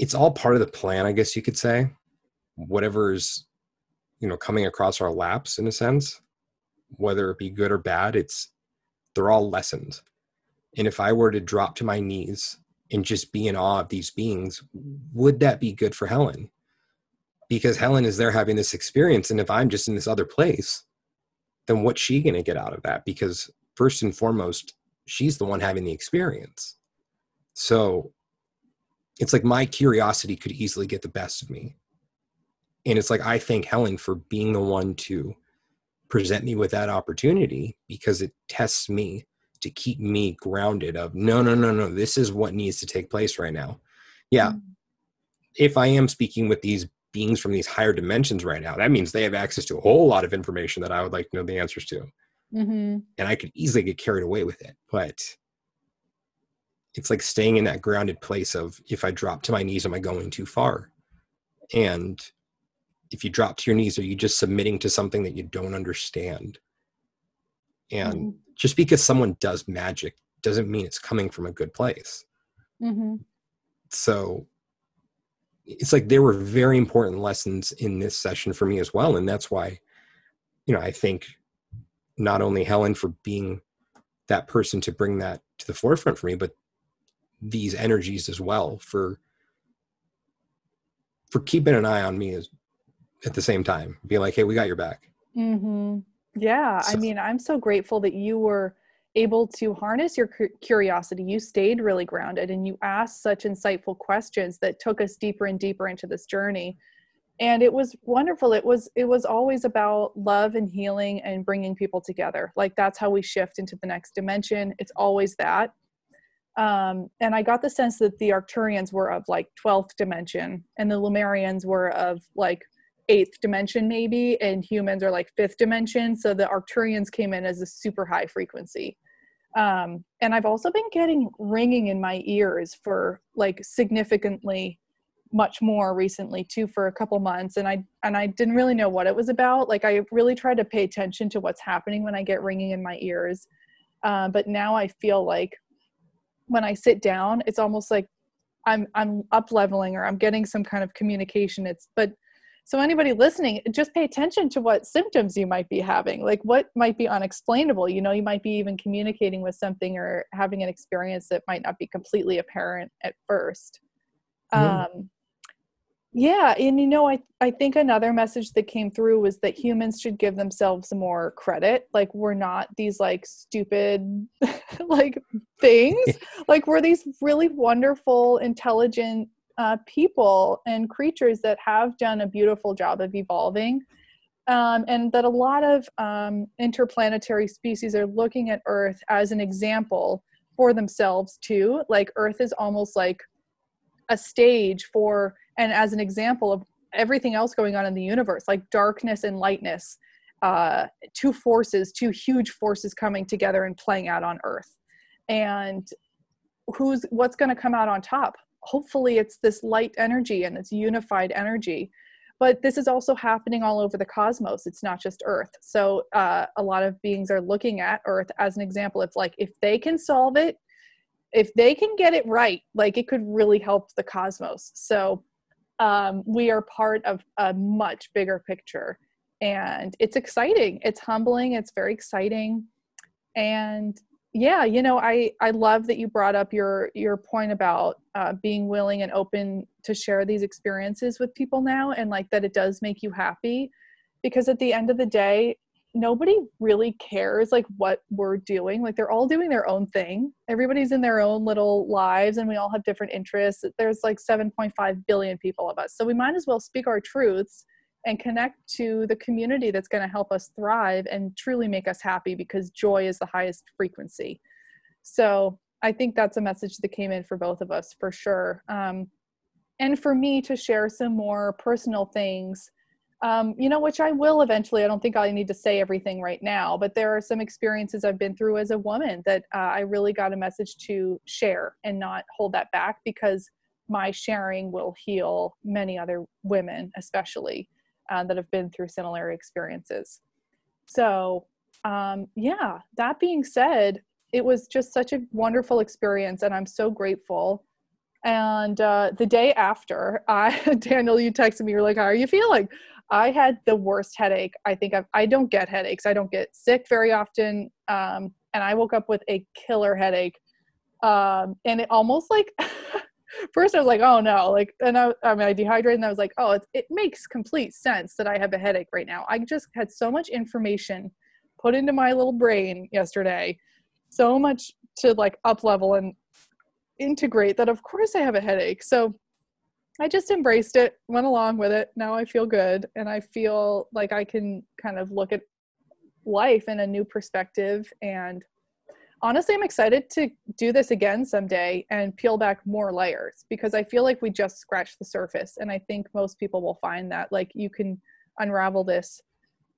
it's all part of the plan, I guess you could say. Whatever's, you know, coming across our laps in a sense, whether it be good or bad, it's they're all lessons. And if I were to drop to my knees and just be in awe of these beings, would that be good for Helen? Because Helen is there having this experience. And if I'm just in this other place, then what's she going to get out of that? Because first and foremost, she's the one having the experience. So it's like my curiosity could easily get the best of me. And it's like I thank Helen for being the one to present me with that opportunity because it tests me to keep me grounded of no no no no this is what needs to take place right now yeah mm-hmm. if i am speaking with these beings from these higher dimensions right now that means they have access to a whole lot of information that i would like to know the answers to mm-hmm. and i could easily get carried away with it but it's like staying in that grounded place of if i drop to my knees am i going too far and if you drop to your knees are you just submitting to something that you don't understand and mm-hmm just because someone does magic doesn't mean it's coming from a good place. Mm-hmm. So it's like there were very important lessons in this session for me as well. And that's why, you know, I think not only Helen for being that person to bring that to the forefront for me, but these energies as well for for keeping an eye on me as, at the same time. Be like, hey, we got your back. Mm-hmm. Yeah, so, I mean, I'm so grateful that you were able to harness your curiosity. You stayed really grounded and you asked such insightful questions that took us deeper and deeper into this journey. And it was wonderful. It was it was always about love and healing and bringing people together. Like that's how we shift into the next dimension. It's always that. Um, and I got the sense that the Arcturians were of like 12th dimension and the Lemurians were of like eighth dimension maybe and humans are like fifth dimension. So the arcturians came in as a super high frequency. Um, and i've also been getting ringing in my ears for like significantly much more recently too for a couple months. And i and i didn't really know what it was about. Like i really try to pay attention to what's happening when i get ringing in my ears. Uh, but now i feel like when i sit down it's almost like i'm i'm up leveling or i'm getting some kind of communication. It's but so anybody listening just pay attention to what symptoms you might be having like what might be unexplainable. You know you might be even communicating with something or having an experience that might not be completely apparent at first. Mm. um, yeah and you know i i think another message that came through was that humans should give themselves more credit like we're not these like stupid like things like we're these really wonderful intelligent uh, people and creatures that have done a beautiful job of evolving. Um, and that a lot of um, interplanetary species are looking at Earth as an example for themselves too. Like Earth is almost like a stage for, and as an example of everything else going on in the universe, like darkness and lightness, uh, two forces, two huge forces coming together and playing out on Earth. And who's what's going to come out on top? hopefully it's this light energy and it's unified energy but this is also happening all over the cosmos it's not just earth so uh, a lot of beings are looking at earth as an example it's like if they can solve it if they can get it right, like it could really help the cosmos. So um, we are part of a much bigger picture. And it's exciting. It's humbling. It's very exciting. And yeah, you know, I, I love that you brought up your, your point about uh, being willing and open to share these experiences with people now and like that it does make you happy because at the end of the day nobody really cares like what we're doing like they're all doing their own thing. Everybody's in their own little lives and we all have different interests. There's like 7.5 billion people of us so we might as well speak our truths and connect to the community that's going to help us thrive and truly make us happy because joy is the highest frequency. So i think that's a message that came in for both of us for sure. Um, and for me to share some more personal things um, you know, which I will eventually. I don't think I need to say everything right now, but there are some experiences I've been through as a woman that uh, I really got a message to share and not hold that back because my sharing will heal many other women, especially uh, that have been through similar experiences. So, um, yeah, that being said, it was just such a wonderful experience, and I'm so grateful. And uh, the day after, I Daniel, you texted me. You're like, "How are you feeling?" I had the worst headache. I think I've, I don't get headaches. I don't get sick very often. Um, and I woke up with a killer headache. Um, and it almost like, first I was like, oh no, like, and I, I mean, I dehydrated and I was like, oh, it, it makes complete sense that I have a headache right now. I just had so much information put into my little brain yesterday, so much to like up level and integrate that of course I have a headache. So I just embraced it, went along with it. Now I feel good and I feel like I can kind of look at life in a new perspective. And honestly, I'm excited to do this again someday and peel back more layers because I feel like we just scratched the surface. And I think most people will find that like you can unravel this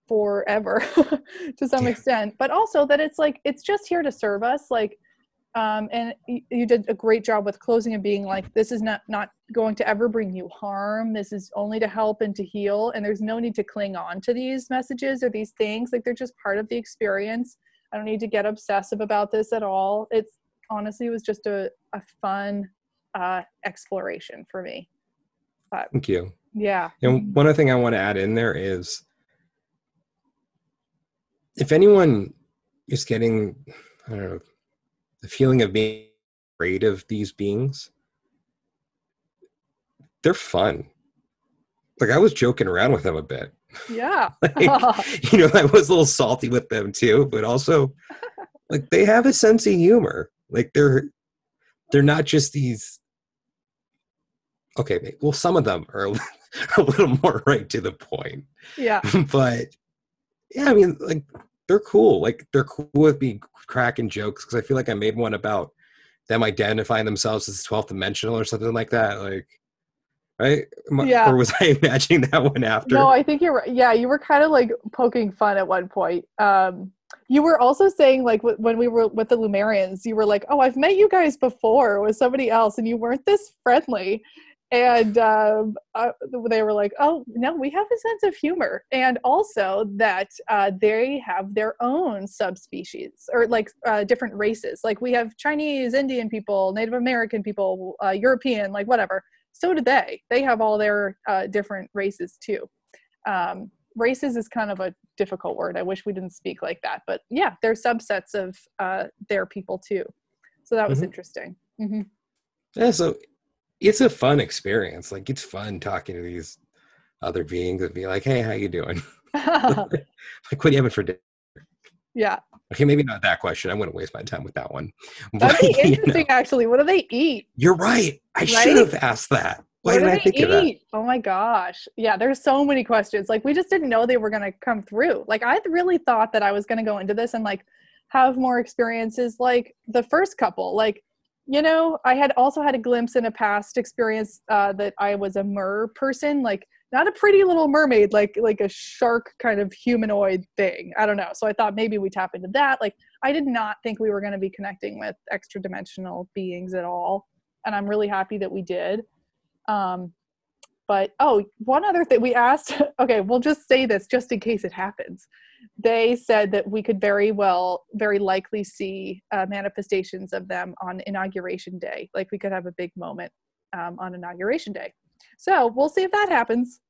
forever to some extent, but also that it's like it's just here to serve us. Like um, and you did a great job with closing and being like this is not not going to ever bring you harm. This is only to help and to heal. And there's no need to cling on to these messages or these things. Like they're just part of the experience. I don't need to get obsessive about this at all. It's honestly it was just a, a fun uh, exploration for me. But, thank you. Yeah. And one other thing i want to add in there is if anyone is getting i don't know the feeling of being afraid of these beings they're fun. Like i was joking around with them a bit. Yeah. Like, you know i was a little salty with them too but also like they have a sense of humor. Like they're they're not just these okay well some of them are a little more right to the point. Yeah. But yeah i mean like they're cool. Like they're cool with me cracking jokes because I feel like I made one about them identifying themselves as 12th dimensional or something like that. Like, right? Yeah. Or was I imagining that one after? No, I think you're right. Yeah, you were kind of like poking fun at one point. Um, you were also saying like when we were with the Lemurians, you were like, "Oh, I've met you guys before with somebody else, and you weren't this friendly." And um, uh, they were like, "Oh no, we have a sense of humor," and also that uh, they have their own subspecies or like uh, different races. Like we have Chinese, Indian people, Native American people, uh, European, like whatever. So do they. They have all their uh, different races too. Um, races is kind of a difficult word. I wish we didn't speak like that, but yeah, they're subsets of uh, their people too. So that was mm-hmm. interesting. Mm-hmm. Yeah, so it's a fun experience. Like it's fun talking to these other beings and be like, "Hey, how you doing? like, what are you having for dinner?" Yeah. Okay, maybe not that question. I wouldn't waste my time with that one. That'd be interesting, you know, actually. What do they eat? You're right. I right? should have asked that. Why did I think eat? of that? Oh my gosh. Yeah, there's so many questions. Like we just didn't know they were gonna come through. Like I really thought that I was gonna go into this and like have more experiences like the first couple. Like you know, I had also had a glimpse in a past experience uh, that I was a mer person, like not a pretty little mermaid, like like a shark kind of humanoid thing. I don't know. So I thought maybe we tap into that. Like I did not think we were going to be connecting with extra dimensional beings at all, and I'm really happy that we did. Um, but oh, one other thing we asked, okay, we'll just say this just in case it happens. They said that we could very well, very likely see uh, manifestations of them on inauguration day. Like we could have a big moment um, on inauguration day. So we'll see if that happens.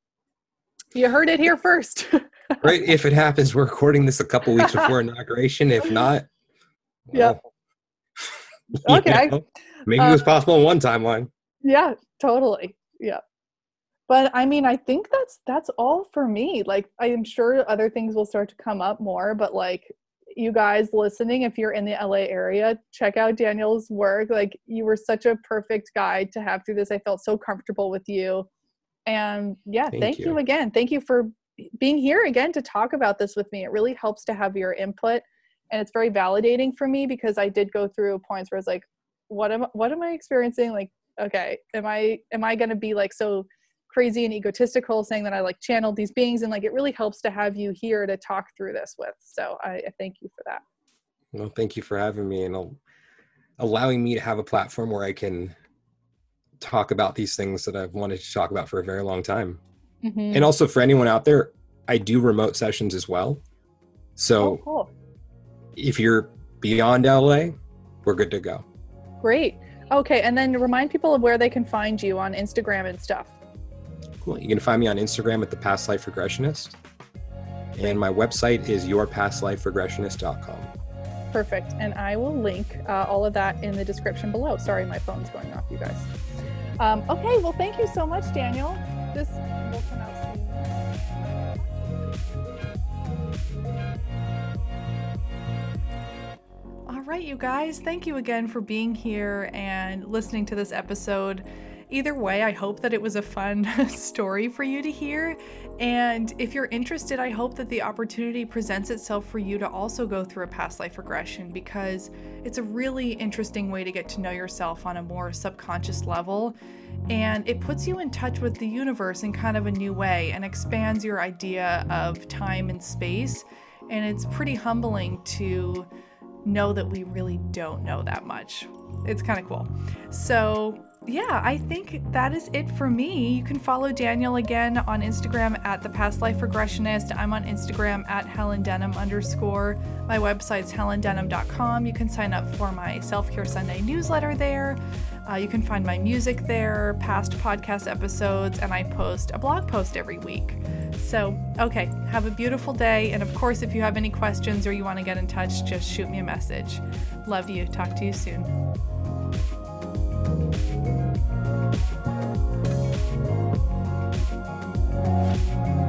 You heard it here first. right. If it happens, we're recording this a couple weeks before inauguration. If not, well, yeah. okay. Know, maybe it was uh, possible in one timeline. Yeah, totally. Yeah but i mean i think that's that's all for me like i am sure other things will start to come up more but like you guys listening if you're in the la area check out daniel's work like you were such a perfect guide to have through this. I felt so comfortable with you. And yeah thank, thank you. you. again. Thank you for being here again to talk about this with me. It really helps to have your input and it's very validating for me because i did go through points where it's like what am what am i experiencing? Like okay am i am i going to be like so crazy and egotistical saying that I like channeled these beings and like it really helps to have you here to talk through this with. So I, I thank you for that. Well, thank you for having me and allowing me to have a platform where I can talk about these things that I've wanted to talk about for a very long time. Mm-hmm. And also for anyone out there, I do remote sessions as well. So oh, cool. if you're beyond LA, we're good to go. Great. Okay, and then remind people of where they can find you on Instagram and stuff. Cool. You can find me on Instagram at the Past Life Regressionist. And my website is yourpastliferegressionist.com. Perfect. And I will link uh, all of that in the description below. Sorry, my phone's going off, you guys. Um, okay, well, thank you so much, Daniel. This will come out soon. All right, you guys, thank you again for being here and listening to this episode. Either way, I hope that it was a fun story for you to hear. And if you're interested, I hope that the opportunity presents itself for you to also go through a past life regression because it's a really interesting way to get to know yourself on a more subconscious level. And it puts you in touch with the universe in kind of a new way and expands your idea of time and space. And it's pretty humbling to know that we really don't know that much. It's kind of cool. So, yeah, I think that is it for me. You can follow Daniel again on Instagram at the Past Life Regressionist. I'm on Instagram at Helen Denham underscore. My website's helendenham.com. You can sign up for my Self Care Sunday newsletter there. Uh, you can find my music there, past podcast episodes, and I post a blog post every week. So, okay, have a beautiful day. And of course, if you have any questions or you want to get in touch, just shoot me a message. Love you. Talk to you soon. Thank you.